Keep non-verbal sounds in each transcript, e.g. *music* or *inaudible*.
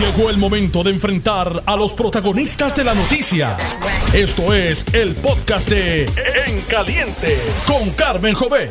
Llegó el momento de enfrentar a los protagonistas de la noticia. Esto es el podcast de En Caliente con Carmen Jovet.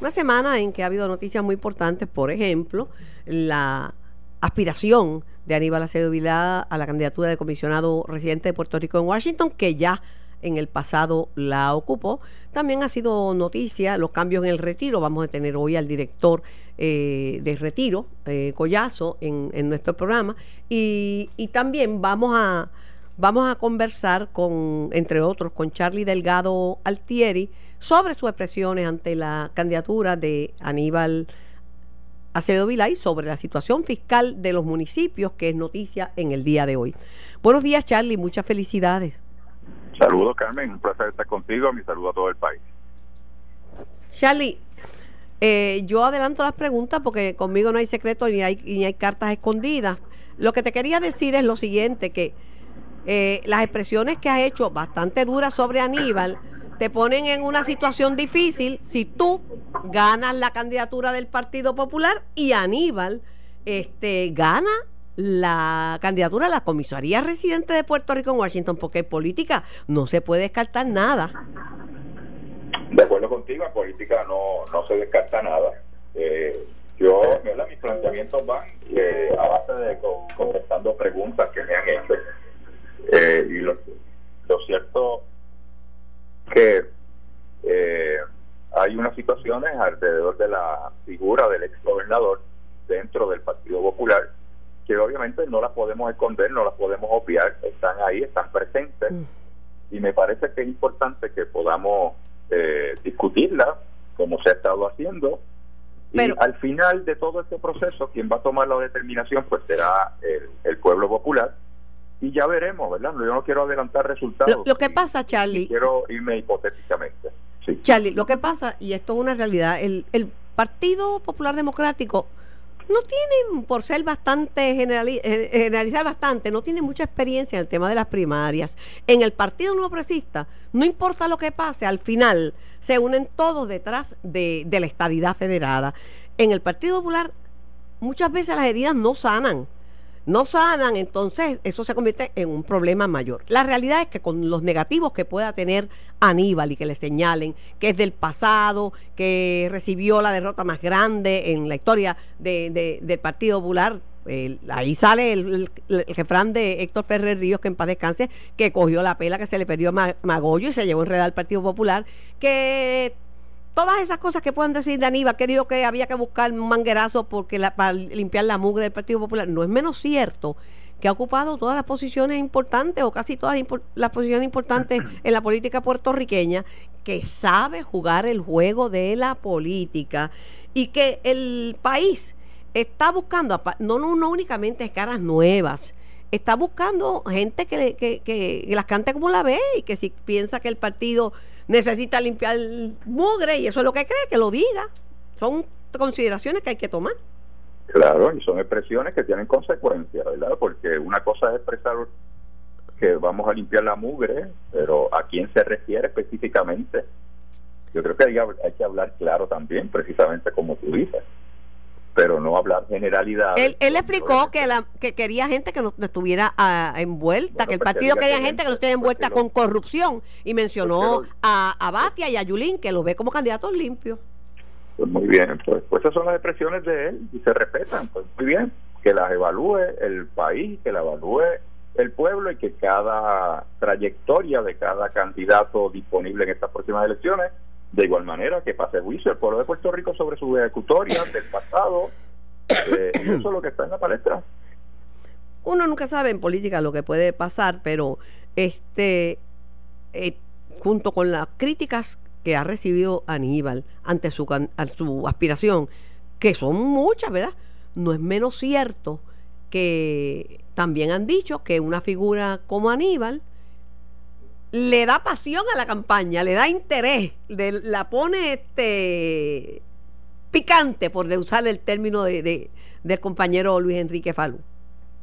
Una semana en que ha habido noticias muy importantes, por ejemplo, la aspiración de Aníbal Acevedo Vilá a la candidatura de comisionado residente de Puerto Rico en Washington, que ya en el pasado la ocupó. También ha sido noticia los cambios en el retiro. Vamos a tener hoy al director eh, de retiro, eh, Collazo, en, nuestro programa. Y, y, también vamos a, vamos a conversar con, entre otros, con Charlie Delgado Altieri sobre sus expresiones ante la candidatura de Aníbal Acevedo Vilay sobre la situación fiscal de los municipios, que es noticia en el día de hoy. Buenos días, Charlie, muchas felicidades. Saludos, Carmen, un placer estar contigo, mi saludo a todo el país. Charlie, eh, yo adelanto las preguntas porque conmigo no hay secreto ni hay, ni hay cartas escondidas. Lo que te quería decir es lo siguiente, que eh, las expresiones que has hecho bastante duras sobre Aníbal te ponen en una situación difícil si tú ganas la candidatura del Partido Popular y Aníbal este, gana la candidatura a la comisaría residente de Puerto Rico en Washington, porque en política no se puede descartar nada. De acuerdo contigo, en política no, no se descarta nada. Eh, yo, mis planteamientos van eh, a base de contestando preguntas que me han hecho. Eh, y lo, lo cierto que eh, hay unas situaciones alrededor de la figura del ex gobernador dentro del Partido Popular que obviamente no las podemos esconder, no las podemos obviar, están ahí, están presentes mm. y me parece que es importante que podamos eh, discutirlas como se ha estado haciendo y al final de todo este proceso quien va a tomar la determinación pues será el pueblo popular y ya veremos, ¿verdad? Yo no quiero adelantar resultados. Lo, que pasa, Charlie. Quiero irme hipotéticamente. Sí. Charlie, lo que pasa, y esto es una realidad, el, el Partido Popular Democrático no tiene, por ser bastante eh, generalizar bastante, no tiene mucha experiencia en el tema de las primarias. En el Partido Nuevo Progresista, no importa lo que pase, al final se unen todos detrás de, de la estabilidad federada. En el Partido Popular, muchas veces las heridas no sanan no sanan, entonces eso se convierte en un problema mayor. La realidad es que con los negativos que pueda tener Aníbal y que le señalen que es del pasado, que recibió la derrota más grande en la historia de, del Partido Popular, ahí sale el, el, jefrán de Héctor Ferrer Ríos, que en paz descanse, que cogió la pela que se le perdió a Magollo y se llevó enredar al Partido Popular, que todas esas cosas que puedan decir de Aníbal, que dijo que había que buscar un manguerazo porque para limpiar la mugre del Partido Popular, no es menos cierto que ha ocupado todas las posiciones importantes o casi todas las posiciones importantes *clears throat* en la política puertorriqueña, que sabe jugar el juego de la política y que el país está buscando, no, no, no únicamente caras nuevas, está buscando gente que, que, que las cante como la ve y que si piensa que el partido necesita limpiar mugre y eso es lo que cree, que lo diga. Son consideraciones que hay que tomar. Claro, y son expresiones que tienen consecuencias, ¿verdad? Porque una cosa es expresar que vamos a limpiar la mugre, pero ¿a quién se refiere específicamente? Yo creo que hay, hay que hablar claro también, precisamente como tú dices pero no hablar generalidades. Él, explicó que, la, que quería gente que no estuviera ah, envuelta, que el pues partido quería gente que no estuviera envuelta con corrupción y mencionó a, a Batia y a Yulín, que los ve como candidatos limpios. Pues muy bien, pues, pues, esas son las expresiones de él y se respetan, pues muy bien, que las evalúe el país, que las evalúe el pueblo y que cada trayectoria de cada candidato disponible en estas próximas elecciones de igual manera que pase juicio el pueblo de Puerto Rico sobre su ejecutoria del pasado. Eh, eso es lo que está en la palestra. Uno nunca sabe en política lo que puede pasar, pero este eh, junto con las críticas que ha recibido Aníbal ante su, su aspiración, que son muchas, ¿verdad? No es menos cierto que también han dicho que una figura como Aníbal le da pasión a la campaña, le da interés, la pone este picante, por usar el término de, del compañero Luis Enrique Falú.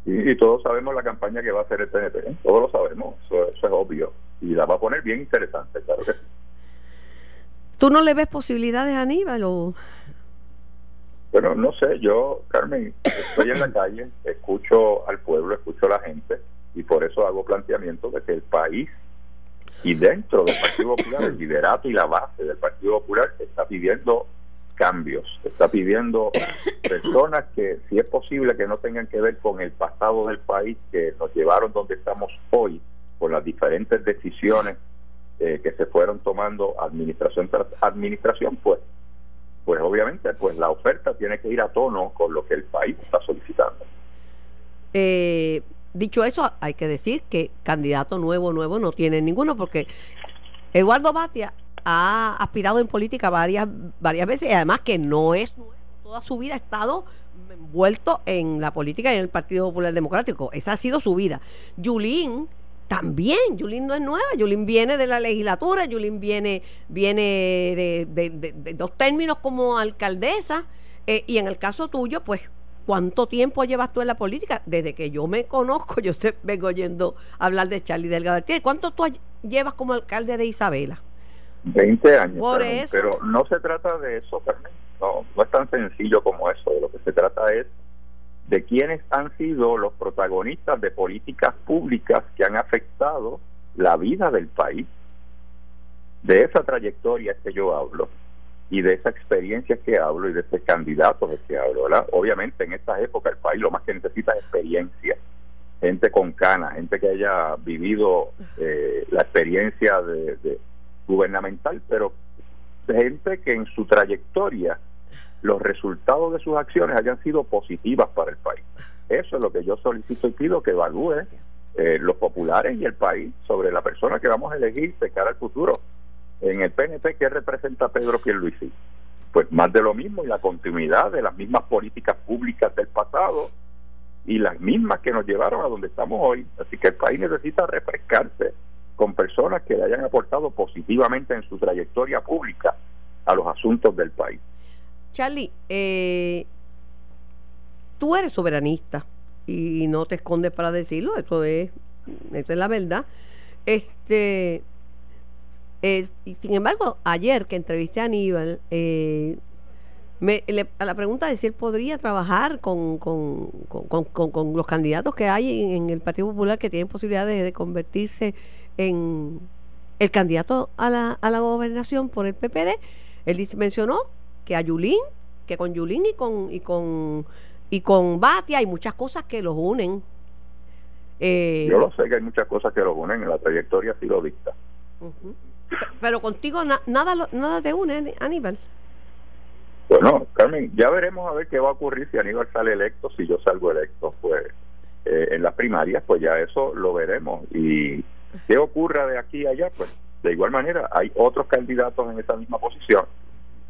Y, todos sabemos la campaña que va a hacer el PNP, ¿eh? todos lo sabemos, eso, es obvio. Y la va a poner bien interesante, claro que sí. ¿Tú no le ves posibilidades a Aníbal o...? Bueno, no sé, yo, Carmen, estoy en la *coughs* calle, escucho al pueblo, escucho a la gente y por eso hago planteamiento de que el país y dentro del Partido Popular, el liderato y la base del Partido Popular está pidiendo cambios, está pidiendo personas que, si es posible, que no tengan que ver con el pasado del país, que nos llevaron donde estamos hoy, con las diferentes decisiones eh, que se fueron tomando administración tras administración, pues, pues obviamente, pues la oferta tiene que ir a tono con lo que el país está solicitando. Eh, dicho eso, hay que decir que candidato nuevo, nuevo no tiene ninguno, porque Eduardo Batia ha aspirado en política varias, varias veces y además que no es nuevo, toda su vida ha estado envuelto en la política y en el Partido Popular Democrático. Esa ha sido su vida. Yulín también, Yulín no es nueva, Yulín viene de la legislatura, Yulín viene, viene de, dos términos como alcaldesa, eh, y en el caso tuyo, pues, ¿cuánto tiempo llevas tú en la política? Desde que yo me conozco, yo te vengo oyendo hablar de Charlie Delgado ¿Cuánto tú llevas como alcalde de Isabela? 20 años. Pero no se trata de eso, No, no es tan sencillo como eso. De lo que se trata es de quiénes han sido los protagonistas de políticas públicas que han afectado la vida del país. De esa trayectoria que yo hablo y de esa experiencia que hablo y de ese candidato de que hablo. Obviamente en esta época el país lo más que necesita es experiencia, gente con canas, gente que haya vivido eh, la experiencia de gubernamental, pero gente que en su trayectoria los resultados de sus acciones hayan sido positivas para el país. Eso es lo que yo solicito y pido que evalúe eh, los populares y el país sobre la persona que vamos a elegir de cara al futuro. En el PNP, ¿qué representa Pedro Pierluisi? Pues más de lo mismo y la continuidad de las mismas políticas públicas del pasado y las mismas que nos llevaron a donde estamos hoy. Así que el país necesita refrescarse con personas que le hayan aportado positivamente en su trayectoria pública a los asuntos del país. Charlie, eh, tú eres soberanista y no te escondes para decirlo, eso es, es la verdad. Este, sin embargo, ayer que entrevisté a Aníbal, eh, a la pregunta de si él podría trabajar con, con, los candidatos que hay en, el Partido Popular que tienen posibilidades de convertirse en el candidato a la, a la gobernación por el PPD, él mencionó que a Yulín, que con Yulín y con, y con, y con Batia hay muchas cosas que los unen. Eh, Yo lo sé que hay muchas cosas que los unen, en la trayectoria sí lo dicta. Pero contigo nada, nada te une, Aníbal. Bueno, Carmen, ya veremos a ver qué va a ocurrir si Aníbal sale electo, si yo salgo electo, pues eh, en las primarias, pues ya eso lo veremos. Y qué ocurra de aquí a allá, pues de igual manera hay otros candidatos en esa misma posición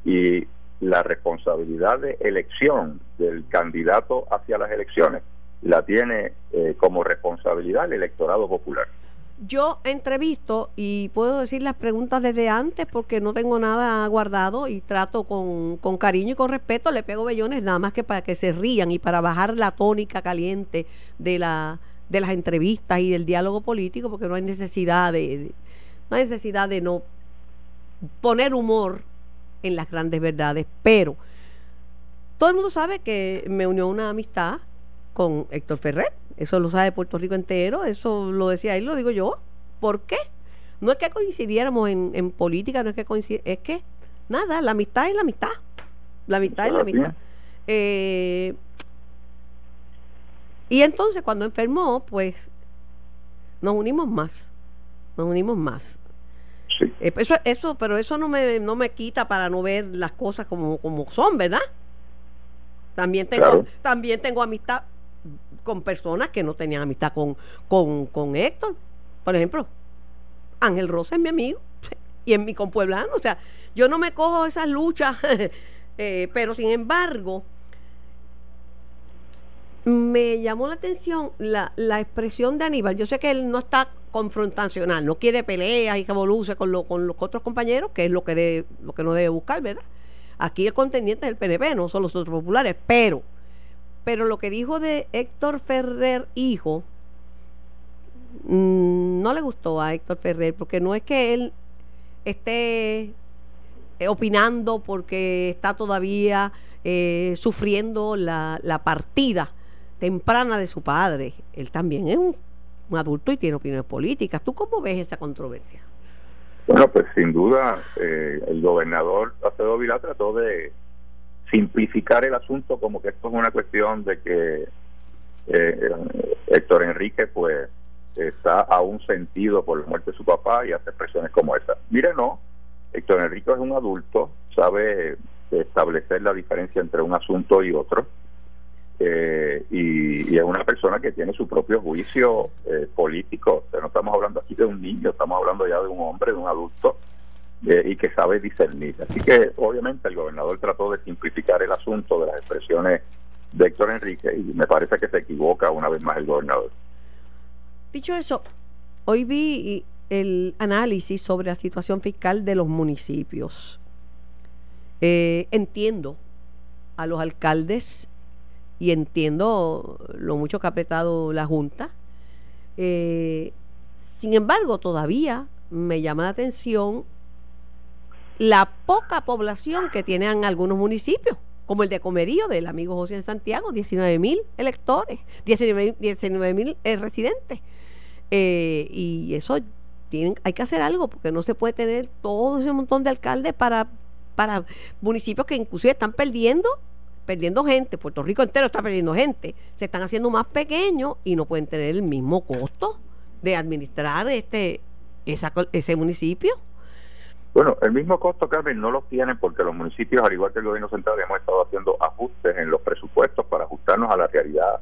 y la responsabilidad de elección del candidato hacia las elecciones la tiene eh, como responsabilidad el electorado popular. Yo entrevisto y puedo decir las preguntas desde antes porque no tengo nada guardado y trato con, con cariño y con respeto, le pego bellones nada más que para que se rían y para bajar la tónica caliente de la de las entrevistas y del diálogo político porque no hay necesidad de, no hay necesidad de no poner humor en las grandes verdades, pero todo el mundo sabe que me unió una amistad con Héctor Ferrer, eso lo sabe Puerto Rico entero, eso lo decía él, lo digo yo. ¿Por qué? No es que coincidiéramos en, en política, no es que coincidiéramos, es que nada, la amistad es la amistad. La amistad es la amistad. Eh, y entonces cuando enfermó, pues nos unimos más, nos unimos más. Eh, eso, eso, pero eso no me, no me quita para no ver las cosas como, como son, ¿verdad? También tengo, también tengo amistad con personas que no tenían amistad con, con, con Héctor. Por ejemplo, Ángel Rosa es mi amigo *laughs* y es mi compueblano. O sea, yo no me cojo esas luchas, *laughs* eh, pero sin embargo, me llamó la atención la, la, expresión de Aníbal. Yo sé que él no está confrontacional, no quiere peleas y que con, lo, con los otros compañeros, que es lo que, lo que no debe buscar, ¿verdad? Aquí el contendiente es el PNP, no son los otros populares, pero, pero lo que dijo de Héctor Ferrer, hijo, mm, no le gustó a Héctor Ferrer, porque no es que él esté opinando porque está todavía eh, sufriendo la, la partida temprana de su padre. Él también es un, adulto y tiene opiniones políticas. ¿Tú cómo ves esa controversia? Bueno, pues sin duda eh, el gobernador Acedo Vilá trató de simplificar el asunto como que esto es una cuestión de que eh, Héctor Enrique pues está a un sentido por la muerte de su papá y hace expresiones como esa. Mire, no, Héctor Enrique es un adulto, sabe establecer la diferencia entre un asunto y otro eh, y, es una persona que tiene su propio juicio eh, político. no estamos hablando aquí de un niño, estamos hablando ya de un hombre, de un adulto eh, y que sabe discernir. Así que obviamente el gobernador trató de simplificar el asunto de las expresiones de Héctor Enrique y me parece que se equivoca una vez más el gobernador. Dicho eso, hoy vi el análisis sobre la situación fiscal de los municipios. entiendo a los alcaldes y entiendo lo mucho que ha apretado la Junta. Eh, sin embargo, todavía me llama la atención la poca población que tienen algunos municipios, como el de Comerío del amigo José en Santiago, 19 mil electores, 19 mil eh, residentes. Eh, y eso tienen, hay que hacer algo, porque no se puede tener todo ese montón de alcaldes para, para municipios que inclusive están perdiendo perdiendo gente, Puerto Rico entero está perdiendo gente, se están haciendo más pequeños y no pueden tener el mismo costo de administrar este ese municipio. Bueno, el mismo costo, Carmen, no lo tienen porque los municipios, al igual que el gobierno central, hemos estado haciendo ajustes en los presupuestos para ajustarnos a la realidad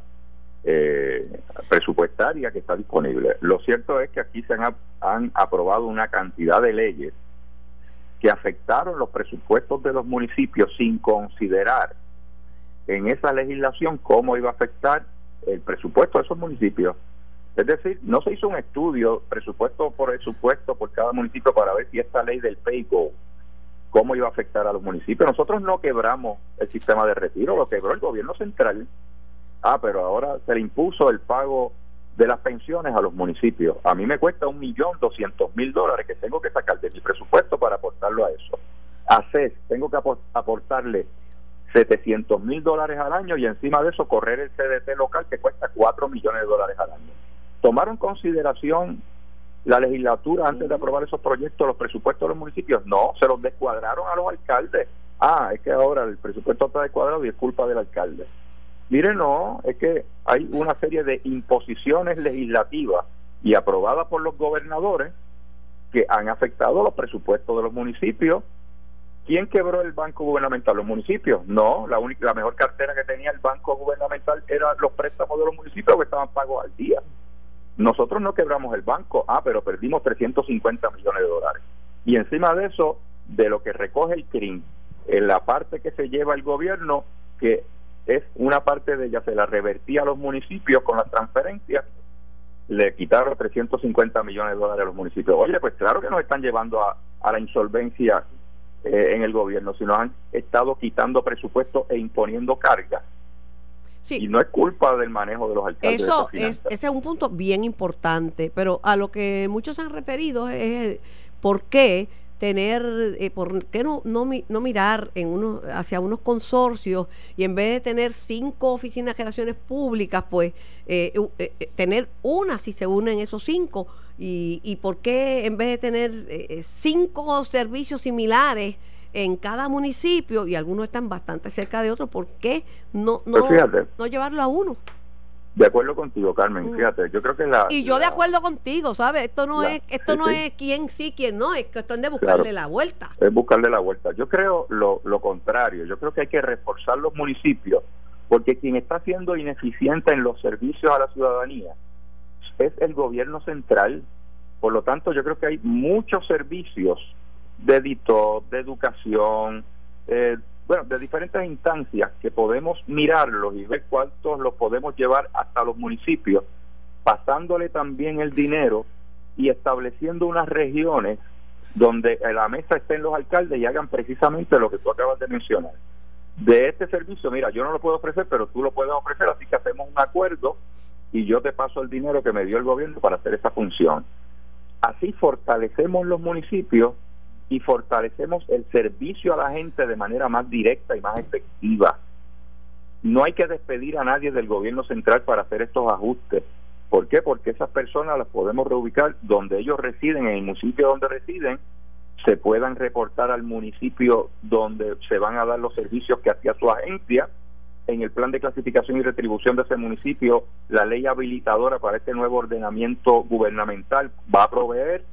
eh, presupuestaria que está disponible. Lo cierto es que aquí se han, han aprobado una cantidad de leyes que afectaron los presupuestos de los municipios sin considerar en esa legislación cómo iba a afectar el presupuesto de esos municipios. Es decir, no se hizo un estudio presupuesto por presupuesto por cada municipio para ver si esta ley del PayGo cómo iba a afectar a los municipios. Nosotros no quebramos el sistema de retiro, lo quebró el gobierno central. Ah, pero ahora se le impuso el pago de las pensiones a los municipios. A mí me cuesta un millón doscientos mil dólares que tengo que sacar de mi presupuesto para aportarlo a eso. A CES tengo que aportarle 700 mil dólares al año y encima de eso correr el CDT local que cuesta 4 millones de dólares al año. ¿Tomaron consideración la legislatura antes de aprobar esos proyectos, los presupuestos de los municipios? No, se los descuadraron a los alcaldes. Ah, es que ahora el presupuesto está descuadrado y es culpa del alcalde. Mire, no, es que hay una serie de imposiciones legislativas y aprobadas por los gobernadores que han afectado los presupuestos de los municipios ¿Quién quebró el banco gubernamental? ¿Los municipios? No, la, única, la mejor cartera que tenía el banco gubernamental eran los préstamos de los municipios que estaban pagos al día. Nosotros no quebramos el banco, ah, pero perdimos 350 millones de dólares. Y encima de eso, de lo que recoge el CRIM, en la parte que se lleva el gobierno, que es una parte de ella, se la revertía a los municipios con las transferencias, le quitaron 350 millones de dólares a los municipios. Oye, pues claro que nos están llevando a, la insolvencia eh, en el gobierno, sino han estado quitando presupuesto e imponiendo cargas. Y no es culpa del manejo de los alcaldes. Eso es, ese es un punto bien importante, pero a lo que muchos han referido es por qué tener, eh, por qué no, no, no, mirar en uno, hacia unos consorcios y en vez de tener cinco oficinas de relaciones públicas, pues eh, tener una si se unen esos cinco y, y por qué en vez de tener eh, cinco servicios similares en cada municipio y algunos están bastante cerca de otros, ¿por qué no, no, pues no llevarlo a uno? De acuerdo contigo, Carmen. Mm. Fíjate, yo creo que la. Y yo de acuerdo contigo, ¿sabes? Esto no es esto no es quién sí, quién no, es cuestión de buscarle la vuelta. Es buscarle la vuelta. Yo creo lo, lo contrario. Yo creo que hay que reforzar los municipios, porque quien está siendo ineficiente en los servicios a la ciudadanía es el gobierno central. Por lo tanto, yo creo que hay muchos servicios de editor, de educación, eh, bueno, de diferentes instancias que podemos mirarlos y ver cuántos los podemos llevar hasta los municipios, pasándole también el dinero y estableciendo unas regiones donde a la mesa estén los alcaldes y hagan precisamente lo que tú acabas de mencionar. De este servicio, mira, yo no lo puedo ofrecer, pero tú lo puedes ofrecer, así que hacemos un acuerdo y yo te paso el dinero que me dio el gobierno para hacer esa función. Así fortalecemos los municipios y fortalecemos el servicio a la gente de manera más directa y más efectiva. No hay que despedir a nadie del gobierno central para hacer estos ajustes. ¿Por qué? Porque esas personas las podemos reubicar donde ellos residen, en el municipio donde residen, se puedan reportar al municipio donde se van a dar los servicios que hacía su agencia. En el plan de clasificación y retribución de ese municipio, la ley habilitadora para este nuevo ordenamiento gubernamental va a proveer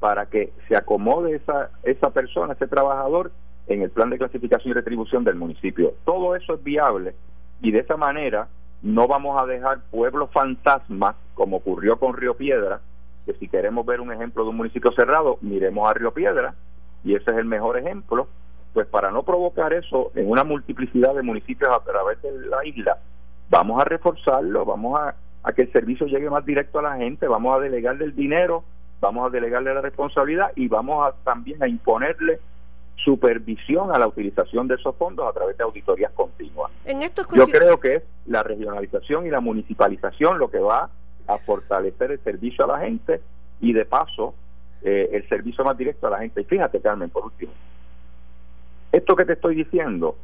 para que se acomode esa, esa persona, ese trabajador, en el plan de clasificación y retribución del municipio. Todo eso es viable y de esa manera no vamos a dejar pueblos fantasmas como ocurrió con Río Piedra, que si queremos ver un ejemplo de un municipio cerrado, miremos a Río Piedra y ese es el mejor ejemplo, pues para no provocar eso en una multiplicidad de municipios a través de la isla, vamos a reforzarlo, vamos a, a que el servicio llegue más directo a la gente, vamos a delegarle el dinero, vamos a delegarle la responsabilidad y vamos a también a imponerle supervisión a la utilización de esos fondos a través de auditorías continuas. En esto Yo creo que es la regionalización y la municipalización lo que va a fortalecer el servicio a la gente y de paso eh, el servicio más directo a la gente. Y fíjate, Carmen, por último, esto que te estoy diciendo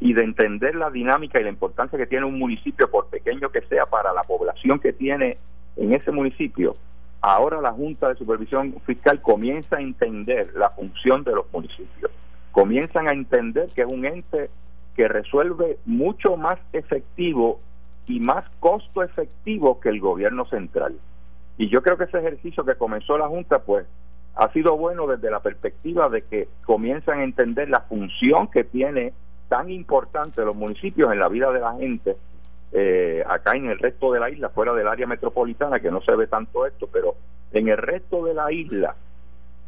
y de entender la dinámica y la importancia que tiene un municipio, por pequeño que sea, para la población que tiene en ese municipio, ahora la Junta de Supervisión Fiscal comienza a entender la función de los municipios, comienzan a entender que es un ente que resuelve mucho más efectivo y más costo efectivo que el gobierno central. Y yo creo que ese ejercicio que comenzó la Junta, pues, ha sido bueno desde la perspectiva de que comienzan a entender la función que tiene tan importante los municipios en la vida de la gente eh, acá en el resto de la isla, fuera del área metropolitana, que no se ve tanto esto, pero en el resto de la isla,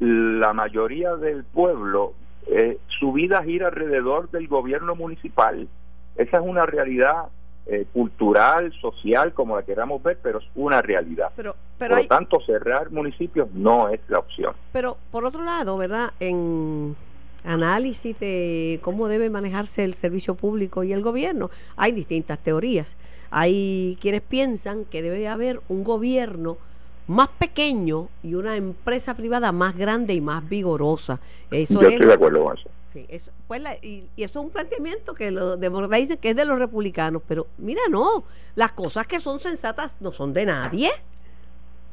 la mayoría del pueblo, eh, su vida gira alrededor del gobierno municipal. Esa es una realidad eh, cultural, social, como la queramos ver, pero es una realidad. Pero, por lo tanto, cerrar municipios no es la opción. Pero, por otro lado, ¿verdad? En análisis de cómo debe manejarse el servicio público y el gobierno. Hay distintas teorías. Hay quienes piensan que debe haber un gobierno más pequeño y una empresa privada más grande y más vigorosa. Eso Yo estoy de acuerdo con eso. Sí, eso, pues y, eso es un planteamiento que los demócratas dicen que es de los republicanos, pero mira, no, las cosas que son sensatas no son de nadie.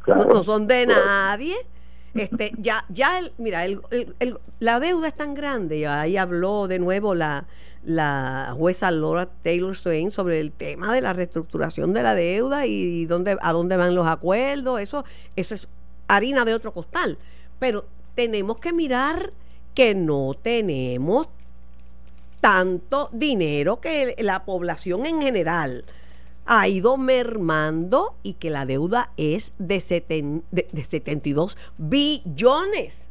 no, son de nadie. Este, ya, ya, el, mira, el, la deuda es tan grande, y ahí habló de nuevo la, la jueza Laura Taylor Swain sobre el tema de la reestructuración de la deuda y dónde, a dónde van los acuerdos, eso, eso es harina de otro costal. Pero tenemos que mirar que no tenemos tanto dinero que la población en general ha ido mermando y que la deuda es de, de, 72 billones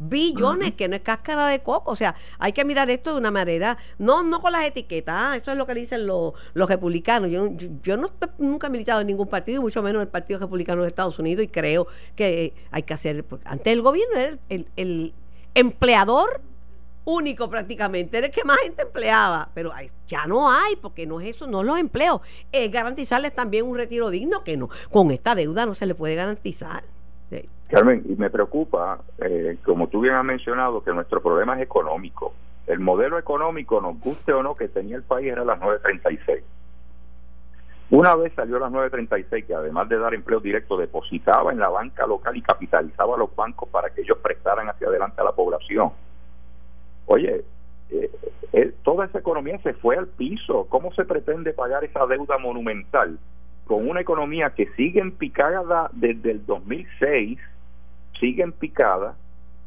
billones, que no es cáscara de coco. O sea, hay que mirar esto de una manera, no no con las etiquetas, ah, eso es lo que dicen los, los republicanos. Yo, yo no nunca he militado en ningún partido, mucho menos en el Partido Republicano de Estados Unidos, y creo que hay que hacer, antes el gobierno era el, el empleador único prácticamente, era el que más gente empleaba, pero ya no hay, porque no es eso, no los empleos, es garantizarles también un retiro digno que no, con esta deuda no se le puede garantizar. Carmen, y me preocupa, eh, como tú bien has mencionado, que nuestro problema es económico. El modelo económico, nos guste o no, que tenía el país era las 936. Una vez salió las 936, que además de dar empleo directo, depositaba en la banca local y capitalizaba a los bancos para que ellos prestaran hacia adelante a la población Oye, eh, eh, toda esa economía se fue al piso. ¿Cómo se pretende pagar esa deuda monumental con una economía que sigue en picada desde el 2006? Sigue en picada.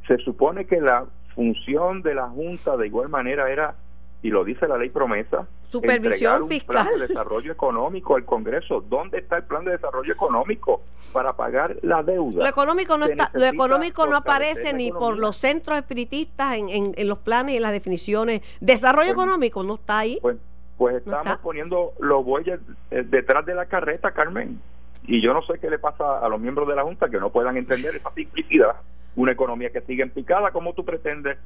Se supone que la función de la Junta de igual manera era y lo dice la ley promesa. Supervisión fiscal. Plan de desarrollo económico al Congreso. ¿Dónde está el plan de desarrollo económico para pagar la deuda? Lo económico no está, lo económico no aparece ni por los centros espiritistas en, en, los planes y en las definiciones. Desarrollo pues, económico no está ahí. Pues, pues estamos poniendo los bueyes eh, detrás de la carreta, Carmen. Y yo no sé qué le pasa a los miembros de la Junta que no puedan entender esa simplicidad. Una economía que sigue en picada, ¿cómo tú pretendes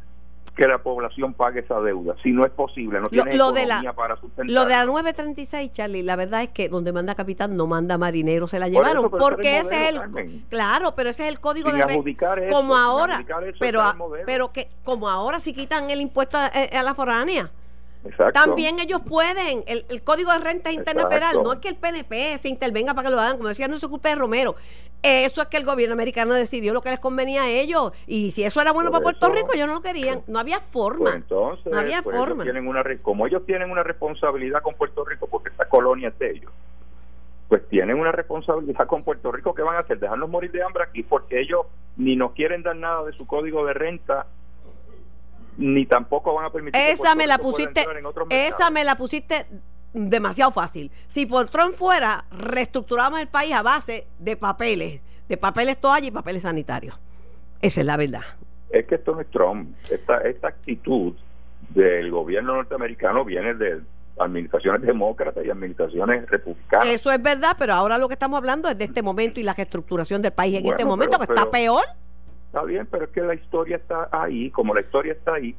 que la población pague esa deuda. Si no es posible, no tiene lo de economía la, para sustentar. Lo de la 936, Charlie, la verdad es que donde manda capitán no manda marinero, se la Por llevaron. eso, porque ese es el Carmen. Claro, pero ese es el código Sin de. adjudicar eso, como sin ahora. adjudicar eso, Pero, pero que como ahora si quitan el impuesto a, a la foránea. Exacto. También ellos pueden. El, el código de renta interna Exacto. federal no es que el PNP se intervenga para que lo hagan, como decía no se ocupe de Romero. Eso es que el gobierno americano decidió lo que les convenía a ellos. Y si eso era bueno Por para Puerto Rico, ellos no lo querían. No había forma. Pues entonces, no había pues ellos forma. tienen una, como ellos tienen una responsabilidad con Puerto Rico, porque esta colonia es de ellos, pues tienen una responsabilidad con Puerto Rico. ¿Qué van a hacer? Dejarnos morir de hambre aquí, porque ellos ni nos quieren dar nada de su código de renta, ni tampoco van a permitir. Esa me la pusiste, esa me la pusiste demasiado fácil. Si por Trump fuera, reestructuramos el país a base de papeles, de papeles toalla y papeles sanitarios. Esa es la verdad. Es que esto no es Trump. Esta, esta actitud del gobierno norteamericano viene de administraciones demócratas y administraciones republicanas. Eso es verdad, pero ahora lo que estamos hablando es de este momento y la reestructuración del país en Bueno, este momento, pero- que está pero- peor. Está bien, pero es que la historia está ahí, como la historia está ahí,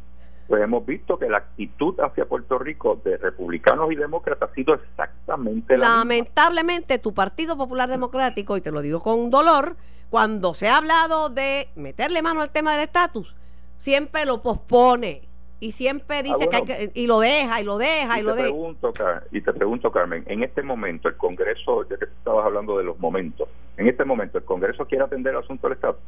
pues hemos visto que la actitud hacia Puerto Rico de republicanos y demócratas ha sido exactamente la misma. Lamentablemente, tu Partido Popular Democrático, y te lo digo con dolor, cuando se ha hablado de meterle mano al tema del estatus, siempre lo pospone y siempre dice Ah, bueno. que hay que. y lo deja, y lo deja, y, Y lo deja. y te pregunto, Carmen, en este momento el Congreso, ya que tú estabas hablando de los momentos, en este momento el Congreso quiere atender el asunto del Estado.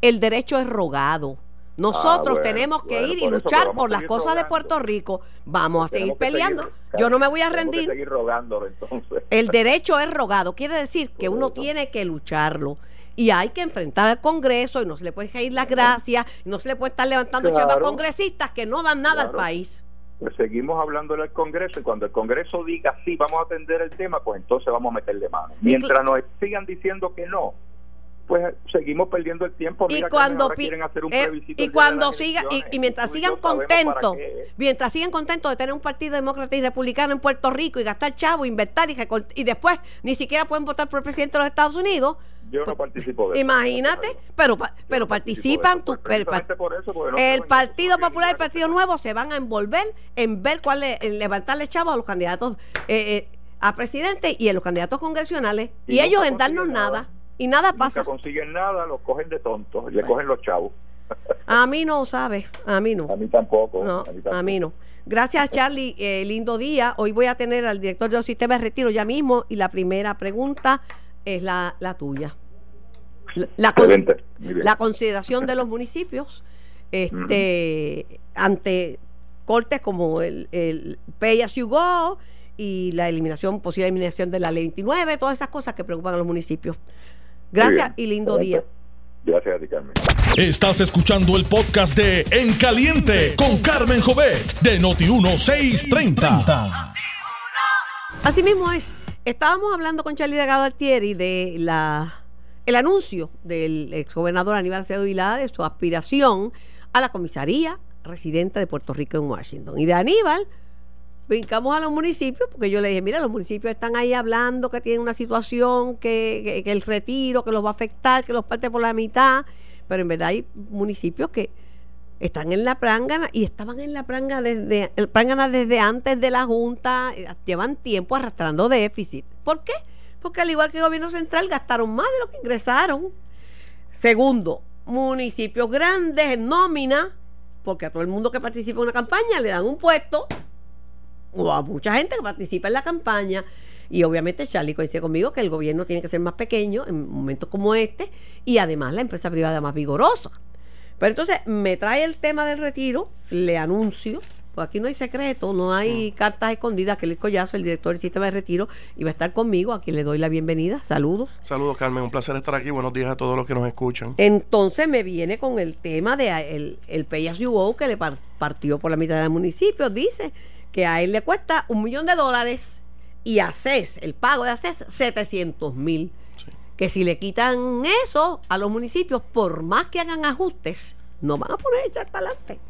El derecho es rogado. Nosotros Ah, bueno, tenemos que bueno, ir y por luchar por a las cosas de rogando. Puerto Rico. Vamos a seguir peleando. seguir- Yo no me voy a rendir. seguir rogándolo entonces. El derecho es rogado. Quiere decir que uno tiene que lucharlo. Y hay que enfrentar al Congreso y no se le puede caer las gracias, no se le puede estar levantando Claro. chavas congresistas que no dan nada al país. Pues seguimos hablándole al Congreso y cuando el Congreso diga sí, vamos a atender el tema, pues entonces vamos a meterle mano. Mientras nos sigan diciendo que no, pues seguimos perdiendo el tiempo. Y Mira, Carmen, cuando quieren hacer un eh, y cuando siga y, y mientras y sigan contentos, mientras sigan contentos de tener un partido demócrata y republicano en Puerto Rico y gastar chavo, inventar y, y después ni siquiera pueden votar por el presidente de los Estados Unidos, Yo no participo de eso. imagínate, pero Yo pero no participo participan tu- eso, pues, el, por eso, no el Partido eso, Popular y el Partido Nuevo se van a envolver en ver cuál es, en levantarle chavos a los candidatos eh, eh, a presidente y a los candidatos congresionales y, Y ellos en darnos nada. Y nada Nunca pasa. consiguen nada, los cogen de tontos, y le cogen los chavos. *laughs* A mí no, ¿sabes? A mí no. A mí tampoco. No, a mí tampoco. a mí no. Gracias, *laughs* Charlie. Eh, lindo día. Hoy voy a tener al director de los sistemas de retiro ya mismo y la primera pregunta es la, la tuya. La, con- la consideración de los municipios *laughs* este, ante cortes como el, el Pay As You Go y la eliminación, posible eliminación de la ley 29, todas esas cosas que preocupan a los municipios. Gracias y lindo día. Gracias a ti, Carmen. Estás escuchando el podcast de En Caliente con Carmen Jovet de Noti1630. Así mismo es. Estábamos hablando con Charlie Delgado Altieri de la el anuncio del exgobernador Aníbal Acevedo Vilá de su aspiración a la comisaría residente de Puerto Rico en Washington. Y de Aníbal brincamos a los municipios, porque yo le dije, mira, los municipios están ahí hablando que tienen una situación, que, el retiro, que los va a afectar, que los parte por la mitad, pero en verdad hay municipios que están en la prángana y estaban en la prángana desde, el prángana desde antes de la Junta, eh, llevan tiempo arrastrando déficit. ¿Por qué? Porque al igual que el gobierno central gastaron más de lo que ingresaron. Segundo, municipios grandes en nómina, porque a todo el mundo que participa en una campaña le dan un puesto, o a mucha gente que participa en la campaña. Y obviamente Charlie coincide conmigo que el gobierno tiene que ser más pequeño en momentos como este y además la empresa privada más vigorosa. Pero entonces me trae el tema del retiro, le anuncio, pues aquí no hay secreto, no hay cartas escondidas, que Luis Collazo, el director del sistema de retiro, iba a estar conmigo, a quien le doy la bienvenida. Saludos. Saludos, Carmen. Un placer estar aquí. Buenos días a todos los que nos escuchan. Entonces me viene con el tema de el, el Pay As You Go que le par- partió por la mitad del municipio. Dice que a él le cuesta un millón de dólares y a CES, el pago de ACES, 700 mil. Sí. Que si le quitan eso a los municipios, por más que hagan ajustes, no van a poner a echar para adelante.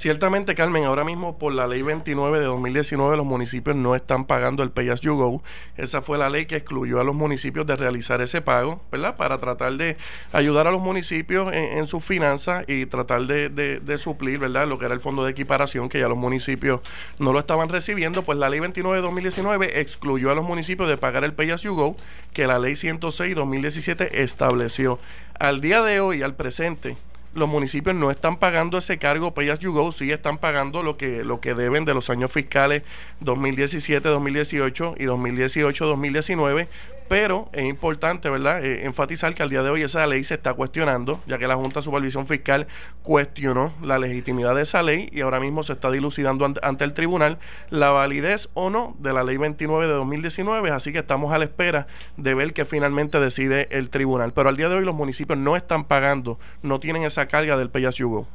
Ciertamente, Carmen, ahora mismo por la ley 29 de 2019 los municipios no están pagando el Pay As You Go. Esa fue la ley que excluyó a los municipios de realizar ese pago, ¿verdad? Para tratar de ayudar a los municipios en, sus finanzas y tratar de, de, suplir, ¿verdad? Lo que era el fondo de equiparación que ya los municipios no lo estaban recibiendo. Pues la ley 29 de 2019 excluyó a los municipios de pagar el Pay As You Go que la ley 106 de 2017 estableció. Al día de hoy, al presente, los municipios no están pagando ese cargo Pay As You Go, sí están pagando lo que, lo que deben de los años fiscales 2017, 2018 y 2018, 2019, pero es importante, ¿verdad?, eh, enfatizar que al día de hoy esa ley se está cuestionando, ya que la Junta de Supervisión Fiscal cuestionó la legitimidad de esa ley y ahora mismo se está dilucidando ante, el tribunal la validez o no de la ley 29 de 2019, así que estamos a la espera de ver qué finalmente decide el tribunal. Pero al día de hoy los municipios no están pagando, no tienen esa carga del Pay Hugo.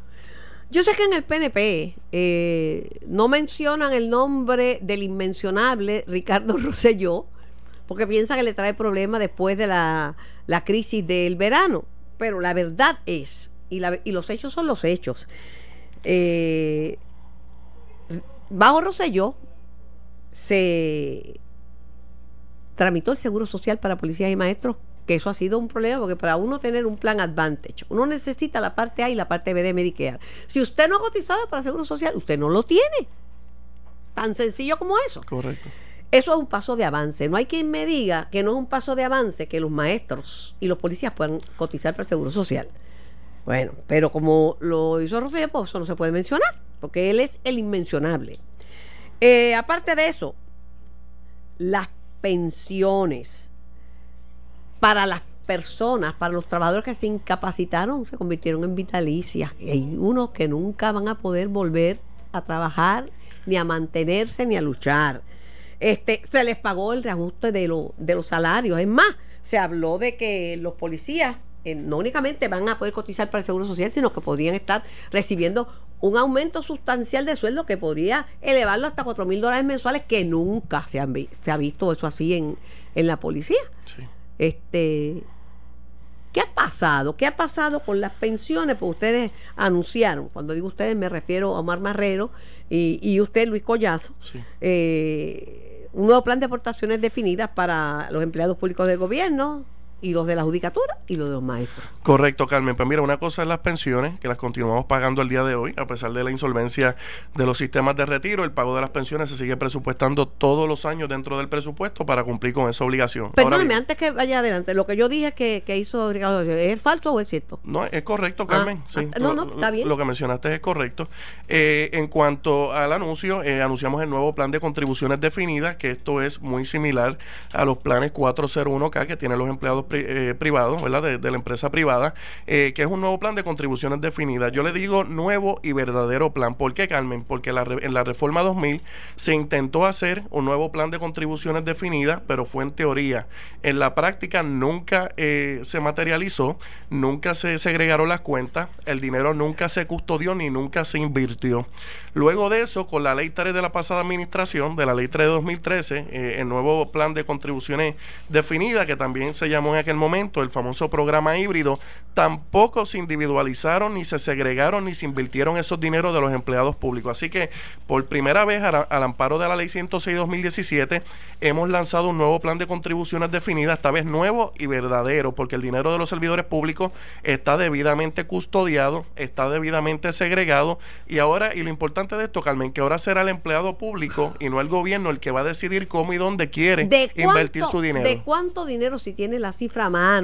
Yo sé que en el PNP eh, no mencionan el nombre del inmencionable Ricardo Rosselló, porque piensa que le trae problemas después de la, crisis del verano. Pero la verdad es, y, los hechos son los hechos, eh, bajo Rosselló se tramitó el seguro social para policías y maestros, que eso ha sido un problema, porque para uno tener un plan Advantage, uno necesita la parte A y la parte B de Medicare. Si usted no ha cotizado para seguro social, usted no lo tiene. Tan sencillo como eso. Correcto. Eso es un paso de avance. No hay quien me diga que no es un paso de avance que los maestros y los policías puedan cotizar para el Seguro Social. Bueno, pero como lo hizo Rosé, pues eso no se puede mencionar, porque él es el inmencionable. Eh, aparte de eso, las pensiones para las personas, para los trabajadores que se incapacitaron, se convirtieron en vitalicias. Hay unos que nunca van a poder volver a trabajar, ni a mantenerse, ni a luchar. Este, se les pagó el reajuste de, de los salarios. Es más, se habló de que los policías eh, no únicamente van a poder cotizar para el Seguro Social, sino que podrían estar recibiendo un aumento sustancial de sueldo que podría elevarlo hasta 4 mil dólares mensuales, que nunca se, han se ha visto eso así en, en la policía. Este, ¿Qué ha pasado? ¿Qué ha pasado con las pensiones? Pues ustedes anunciaron, cuando digo ustedes me refiero a Omar Marrero y, y usted, Luis Collazo, eh, un nuevo plan de aportaciones definidas para los empleados públicos del gobierno, y los de la judicatura y los de los maestros. Correcto, Carmen. Pues mira, una cosa es las pensiones, que las continuamos pagando el día de hoy, a pesar de la insolvencia de los sistemas de retiro. El pago de las pensiones se sigue presupuestando todos los años dentro del presupuesto para cumplir con esa obligación. Perdóneme, antes que vaya adelante, lo que yo dije que, que hizo Ricardo, ¿es falso o es cierto? No, es correcto, ah, Carmen. sí, ah, no, no, está bien. Lo que mencionaste es correcto. Eh, en cuanto al anuncio, eh, anunciamos el nuevo plan de contribuciones definidas, que esto es muy similar a los planes 401K que tienen los empleados eh, privado, ¿verdad? De, la empresa privada, eh, que es un nuevo plan de contribuciones definidas. Yo le digo nuevo y verdadero plan. ¿Por qué, Carmen? Porque en la reforma 2000 se intentó hacer un nuevo plan de contribuciones definidas, pero fue en teoría. En la práctica nunca eh, se materializó, nunca se segregaron las cuentas, el dinero nunca se custodió ni nunca se invirtió. Luego de eso, con la ley 3 de la pasada administración, de la ley 3 de 2013, el nuevo plan de contribuciones definidas, que también se llamó en aquel momento, el famoso programa híbrido, tampoco se individualizaron, ni se segregaron, ni se invirtieron esos dineros de los empleados públicos. Así que por primera vez, al, amparo de la ley 106-2017, hemos lanzado un nuevo plan de contribuciones definidas, esta vez nuevo y verdadero, porque el dinero de los servidores públicos está debidamente custodiado, está debidamente segregado, y ahora, y lo importante de esto, Carmen, que ahora será el empleado público y no el gobierno el que va a decidir cómo y dónde quiere invertir su dinero. ¿De cuánto dinero, si tiene la cifra más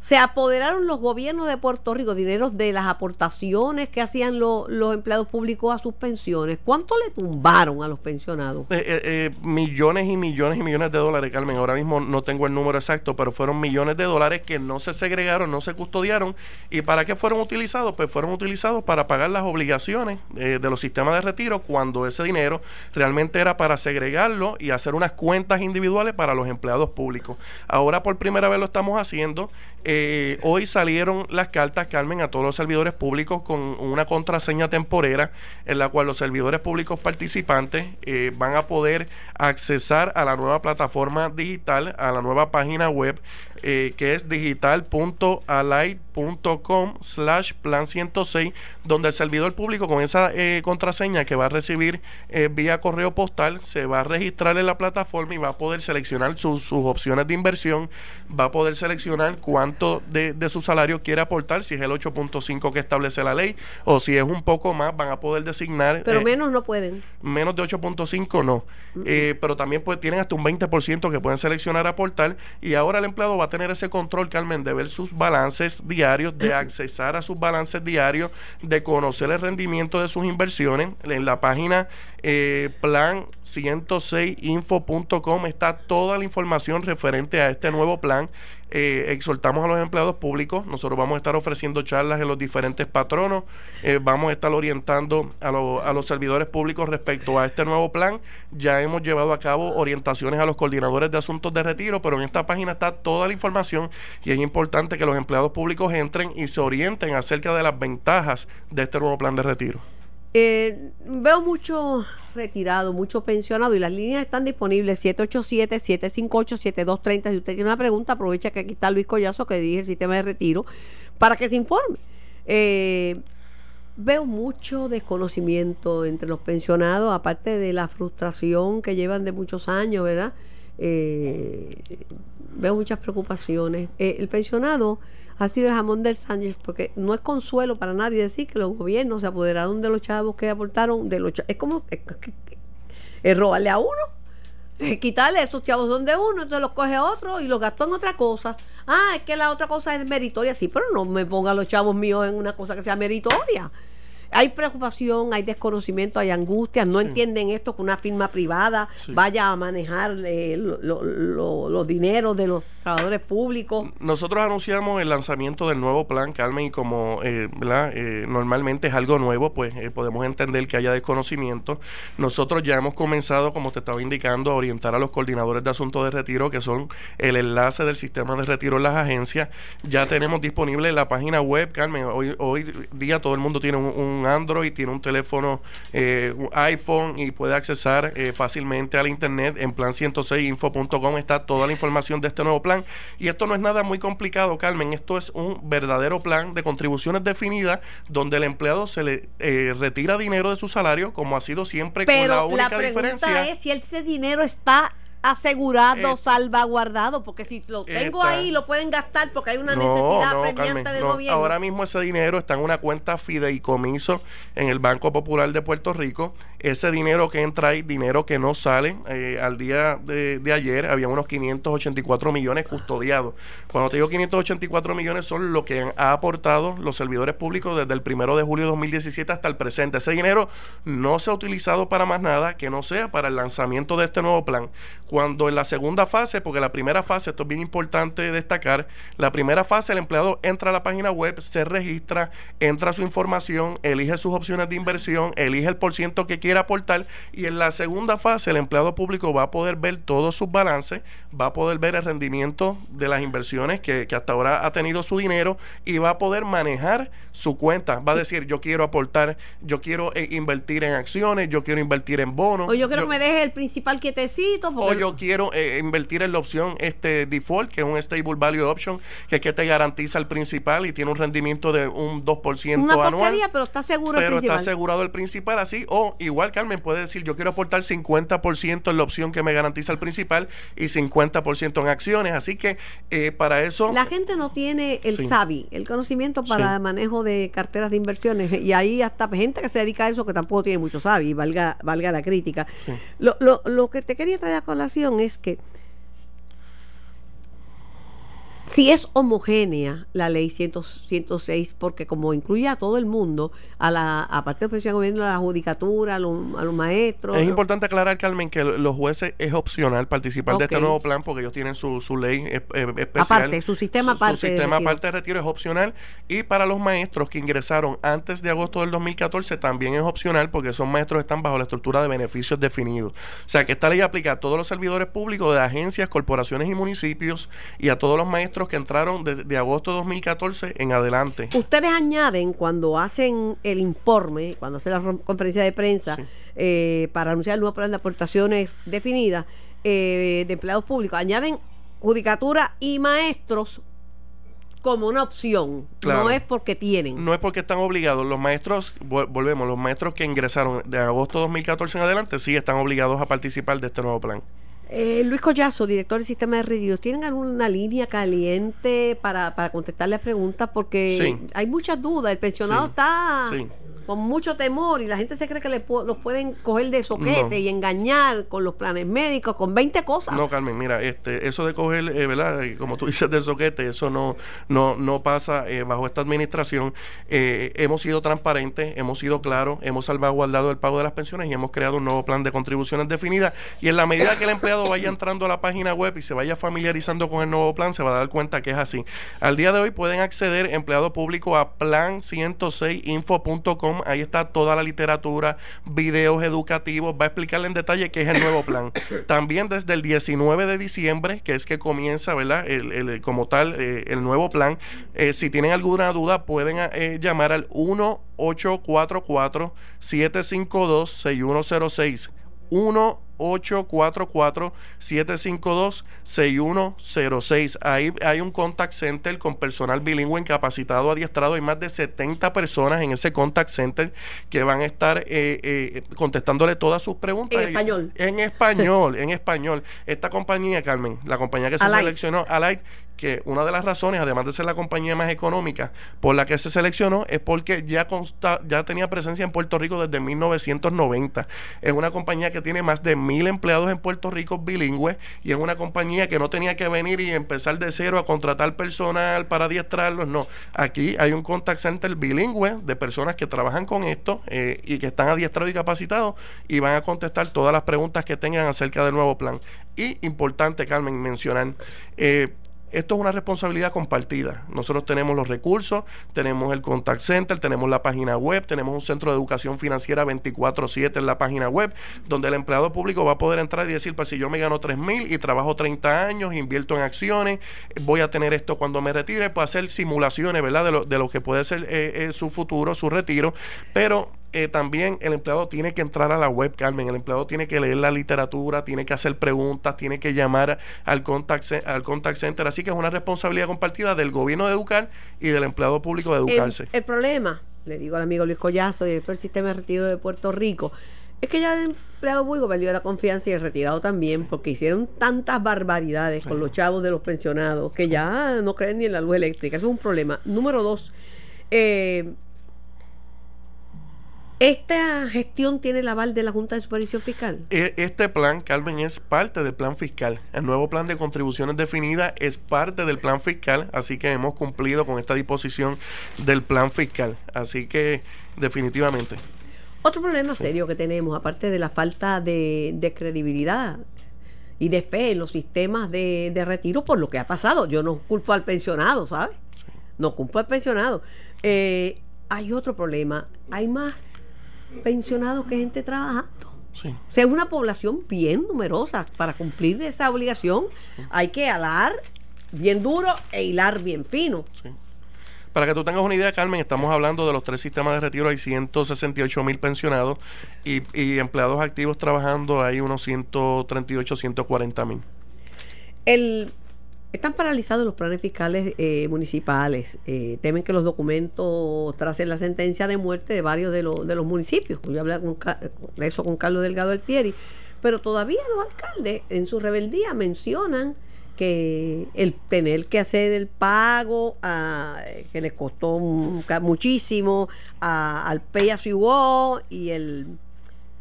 se apoderaron los gobiernos de Puerto Rico, dineros de las aportaciones que hacían los empleados públicos a sus pensiones. ¿Cuánto le tumbaron a los pensionados? Eh, eh, eh, millones y millones y millones de dólares, Carmen. Ahora mismo no tengo el número exacto, pero fueron millones de dólares que no se segregaron, no se custodiaron. ¿Y para qué fueron utilizados? Pues fueron utilizados para pagar las obligaciones de los sistemas de retiro cuando ese dinero realmente era para segregarlo y hacer unas cuentas individuales para los empleados públicos. Ahora por primera vez lo estamos haciendo Eh, hoy salieron las cartas, Carmen, a todos los servidores públicos con una contraseña temporera en la cual los servidores públicos participantes eh, van a poder accesar a la nueva plataforma digital, a la nueva página web eh, que es digital.alight.com slash plan 106, donde el servidor público con esa eh, contraseña que va a recibir eh, vía correo postal se va a registrar en la plataforma y va a poder seleccionar sus, sus opciones de inversión, va a poder seleccionar cuánto de, de su salario quiere aportar, si es el 8.5 que establece la ley o si es un poco más, van a poder designar. Pero menos no pueden. Menos de 8.5 no. pero también pues, tienen hasta un 20% que pueden seleccionar aportar y ahora el empleado va a tener ese control, Carmen, de ver sus balances diarios, de *clears throat* accesar a sus balances diarios, de conocer el rendimiento de sus inversiones. En la página eh, plan106info.com está toda la información referente a este nuevo plan. Eh, exhortamos a los empleados públicos. Nosotros vamos a estar ofreciendo charlas en los diferentes patronos. Eh, vamos a estar orientando a, a, los servidores públicos respecto a este nuevo plan. Ya hemos llevado a cabo orientaciones a los coordinadores de asuntos de retiro, pero en esta página está toda la información y es importante que los empleados públicos entren y se orienten acerca de las ventajas de este nuevo plan de retiro. Eh, veo mucho retirado, mucho pensionado y las líneas están disponibles 787-758-7230. Si usted tiene una pregunta, aprovecha que aquí está Luis Collazo que dirige el sistema de retiro para que se informe. Eh, veo mucho desconocimiento entre los pensionados, aparte de la frustración que llevan de muchos años, ¿verdad? Eh, veo muchas preocupaciones. el pensionado ha sido el jamón del sándwich, porque no es consuelo para nadie decir que los gobiernos se apoderaron de los chavos que aportaron, de los es como es, robarle a uno, es quitarle esos chavos son de uno, entonces los coge otro y los gastó en otra cosa. Ah, es que la otra cosa es meritoria, sí, pero no me ponga los chavos míos en una cosa que sea meritoria hay preocupación, hay desconocimiento, hay angustia, no entienden esto que una firma privada vaya a manejar eh, los dineros de los trabajadores públicos. Nosotros anunciamos el lanzamiento del nuevo plan, Carmen, y como eh, eh, normalmente es algo nuevo, pues podemos entender que haya desconocimiento. Nosotros ya hemos comenzado, como te estaba indicando, a orientar a los coordinadores de asuntos de retiro, que son el enlace del sistema de retiro en las agencias. Ya tenemos disponible la página web, Carmen. Hoy, hoy día todo el mundo tiene un Android, tiene un teléfono eh, iPhone y puede accesar eh, fácilmente al internet en plan106info.com está toda la información de este nuevo plan. Y esto no es nada muy complicado Carmen. Esto es un verdadero plan de contribuciones definidas donde el empleado se le eh, retira dinero de su salario como ha sido siempre con la única la pregunta es si ese dinero está asegurado, eh, salvaguardado, porque si lo tengo ahí lo pueden gastar porque hay una necesidad premiante del gobierno. Ahora mismo ese dinero está en una cuenta fideicomiso en el Banco Popular de Puerto Rico. Ese dinero que entra ahí, dinero que no sale, eh, al día de, ayer había unos 584 millones custodiados. Cuando te digo 584 millones son lo que han aportado los servidores públicos desde el primero de julio de 2017 hasta el presente. Ese dinero no se ha utilizado para más nada que no sea para el lanzamiento de este nuevo plan cuando en la segunda fase, porque la primera fase, esto es bien importante destacar, la primera fase el empleado entra a la página web, se registra, entra su información, elige sus opciones de inversión, elige el por ciento que quiera aportar y en la segunda fase el empleado público va a poder ver todos sus balances, va a poder ver el rendimiento de las inversiones que, hasta ahora ha tenido su dinero y va a poder manejar su cuenta. Va a decir, yo quiero aportar, yo quiero eh, invertir en acciones, yo quiero invertir en bonos. O yo quiero que me deje el principal quietecito. Porque yo quiero eh, invertir en la opción este default, que es un stable value option, que es que te garantiza el principal y tiene un rendimiento de un 2% Una anual. pero está seguro Pero está asegurado el principal así. O igual Carmen puede decir, yo quiero aportar 50% en la opción que me garantiza el principal y 50% en acciones. Así que eh, para eso... La gente no tiene el SABI, el conocimiento para el manejo de carteras de inversiones. Y ahí hasta gente que se dedica a eso que tampoco tiene mucho SABI, valga, valga la crítica. Lo, lo, lo que te quería traer a colación es que si es homogénea la ley 106, porque como incluye a todo el mundo, a la aparte de la gobierno, a la judicatura, a los, maestros. Es importante aclarar, Carmen, que los jueces es opcional participar de este nuevo plan porque ellos tienen su, su ley especial. Aparte, su sistema aparte. Su, sistema de aparte de retiro es opcional. Y para los maestros que ingresaron antes de agosto del 2014 también es opcional porque esos maestros están bajo la estructura de beneficios definidos. O sea que esta ley aplica a todos los servidores públicos de agencias, corporaciones y municipios y a todos los maestros maestros que entraron de, agosto de 2014 en adelante. Ustedes añaden cuando hacen el informe, cuando hacen la conferencia de prensa eh, para anunciar el nuevo plan de aportaciones definidas eh, de empleados públicos, añaden judicatura y maestros como una opción. No es porque tienen. No es porque están obligados. Los maestros, volvemos, los maestros que ingresaron de agosto de 2014 en adelante sí están obligados a participar de este nuevo plan. Eh, Luis Collazo, director del sistema de redios, ¿tienen alguna línea caliente para, para contestar las preguntas? Porque hay muchas dudas. El pensionado está con mucho temor y la gente se cree que le los pueden coger de soquete y engañar con los planes médicos, con 20 cosas. No, Carmen, mira, este, eso de coger, eh, ¿verdad? Como tú dices, de soquete, eso no, no, no pasa eh, bajo esta administración. Eh, hemos sido transparentes, hemos sido claros, hemos salvaguardado el pago de las pensiones y hemos creado un nuevo plan de contribuciones definidas. Y en la medida que el empleado vaya entrando a la página web y se vaya familiarizando con el nuevo plan, se va a dar cuenta que es así. Al día de hoy pueden acceder empleado público a plan106info.com Ahí está toda la literatura, videos educativos. Va a explicarle en detalle qué es el nuevo plan. *coughs* También desde el 19 de diciembre, que es que comienza, ¿verdad? El, como tal, eh, el nuevo plan. Eh, si tienen alguna duda, pueden eh, llamar al 1844 752 6106 1 844-752-6106. Ahí hay un contact center con personal bilingüe incapacitado, adiestrado. Hay más de 70 personas en ese contact center que van a estar eh, eh, contestándole todas sus preguntas. En español. En español, en español. Esta compañía, Carmen, la compañía que se seleccionó, Alight, que una de las razones, además de ser la compañía más económica por la que se seleccionó, es porque ya, consta, ya tenía presencia en Puerto Rico desde 1990. Es una compañía que tiene más de mil empleados en Puerto Rico bilingües y es una compañía que no tenía que venir y empezar de cero a contratar personal para adiestrarlos. No, aquí hay un contact center bilingüe de personas que trabajan con esto eh, y que están adiestrados y capacitados y van a contestar todas las preguntas que tengan acerca del nuevo plan. Y importante, Carmen, mencionar, eh, esto es una responsabilidad compartida. Nosotros tenemos los recursos, tenemos el contact center, tenemos la página web, tenemos un centro de educación financiera 24/7 en la página web, donde el empleado público va a poder entrar y decir, pues si yo me gano 3 mil y trabajo 30 años, invierto en acciones, voy a tener esto cuando me retire, puedo hacer simulaciones, ¿verdad? De lo, de lo que puede ser eh, eh, su futuro, su retiro, pero eh, también el empleado tiene que entrar a la web, Carmen. El empleado tiene que leer la literatura, tiene que hacer preguntas, tiene que llamar al contact, al contact center. Así que es una responsabilidad compartida del gobierno de educar y del empleado público de educarse. El, problema, le digo al amigo Luis Collazo, director del sistema de retiro de Puerto Rico, es que ya el empleado público perdió la confianza y el retirado también, porque hicieron tantas barbaridades con los chavos de los pensionados que ya no creen ni en la luz eléctrica. Eso es un problema. Número dos, eh, ¿Esta gestión tiene el aval de la Junta de Supervisión Fiscal? E, este plan, Carmen, es parte del plan fiscal. El nuevo plan de contribuciones definida es parte del plan fiscal, así que hemos cumplido con esta disposición del plan fiscal. Así que, definitivamente. Otro problema serio que tenemos, aparte de la falta de, credibilidad y de fe en los sistemas de, retiro por lo que ha pasado. Yo no culpo al pensionado, ¿sabes? No culpo al pensionado. Eh, hay otro problema. Hay más pensionados que gente trabajando. Sí. O sea, es una población bien numerosa. Para cumplir esa obligación hay que alar bien duro e hilar bien fino. Para que tú tengas una idea, Carmen, estamos hablando de los tres sistemas de retiro. Hay 168 mil pensionados y, y, empleados activos trabajando. Hay unos 138, 140 mil. El están paralizados los planes fiscales eh, municipales. Eh, temen que los documentos tracen la sentencia de muerte de varios de, los de los municipios. Voy a hablar de eso con Carlos Delgado Altieri. Pero todavía los alcaldes en su rebeldía mencionan que el tener que hacer el pago que les costó muchísimo al pay as y el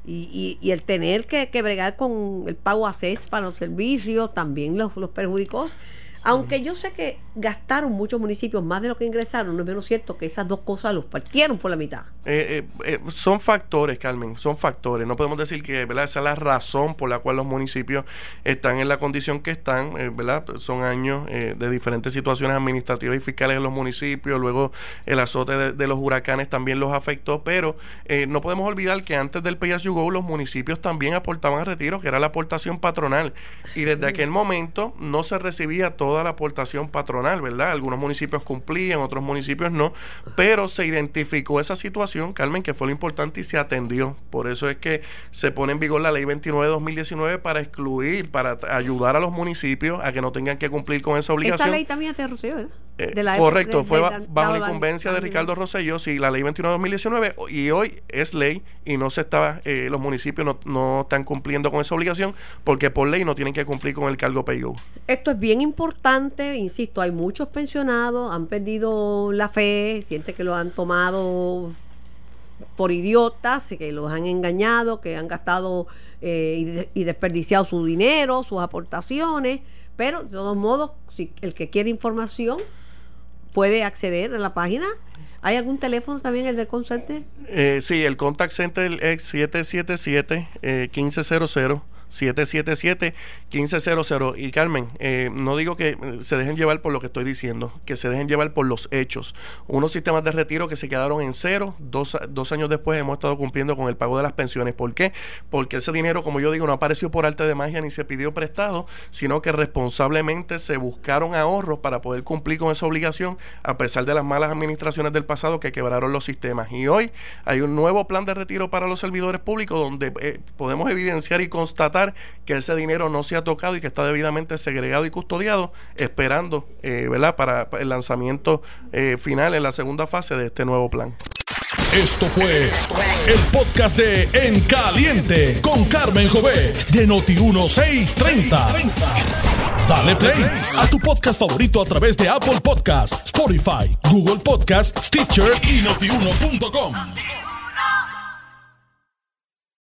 y, y, el tener que, que, bregar con el pago a CES para los servicios también los, los perjudicó. Aunque yo sé que gastaron muchos municipios más de lo que ingresaron, no es menos cierto que esas dos cosas los partieron por la mitad. Eh, eh, eh, son factores, Carmen, son factores. No podemos decir que ¿verdad? esa es la razón por la cual los municipios están en la condición que están. ¿verdad? Son años de diferentes situaciones administrativas y fiscales en los municipios. Luego el azote de, los huracanes también los afectó. Pero no podemos olvidar que antes del PSUGO los municipios también aportaban a retiro, que era la aportación patronal. Y desde aquel momento no se recibía todo toda la aportación patronal, ¿verdad? Algunos municipios cumplían, otros municipios no, pero se identificó esa situación, Carmen, que fue lo importante y se atendió. Por eso es que se pone en vigor la ley 29 de 2019 para excluir, para ayudar a los municipios a que no tengan que cumplir con esa obligación. Esta ley también te ¿verdad? Eh, correcto, fue bajo la incumbencia de Ricardo Rosselló, sí, la ley 29 de 2019 y hoy es ley y no se está, eh, los municipios no, no, están cumpliendo con esa obligación porque por ley no tienen que cumplir con el cargo PIO. Esto es bien importante, insisto, hay muchos pensionados, han perdido la fe, sienten que lo han tomado por idiotas, que los han engañado, que han gastado eh, y, y desperdiciado su dinero, sus aportaciones, pero de todos modos, si el que quiere información puede acceder a la página. ¿Hay algún teléfono también, el del contact center? Eh, sí, el contact center es 777 eh, 1500 777-1500. Y Carmen, eh, no digo que se dejen llevar por lo que estoy diciendo, que se dejen llevar por los hechos. Unos sistemas de retiro que se quedaron en cero, dos, dos años después hemos estado cumpliendo con el pago de las pensiones. ¿Por qué? Porque ese dinero, como yo digo, no apareció por arte de magia ni se pidió prestado, sino que responsablemente se buscaron ahorros para poder cumplir con esa obligación, a pesar de las malas administraciones del pasado que quebraron los sistemas. Y hoy hay un nuevo plan de retiro para los servidores públicos donde eh, podemos evidenciar y constatar que ese dinero no se ha tocado y que está debidamente segregado y custodiado, esperando eh, ¿verdad? Para, el lanzamiento eh, final en la segunda fase de este nuevo plan. Esto fue el podcast de En Caliente con Carmen Jovet de Noti1630. Dale play a tu podcast favorito a través de Apple Podcasts, Spotify, Google Podcasts, Stitcher y notiuno.com.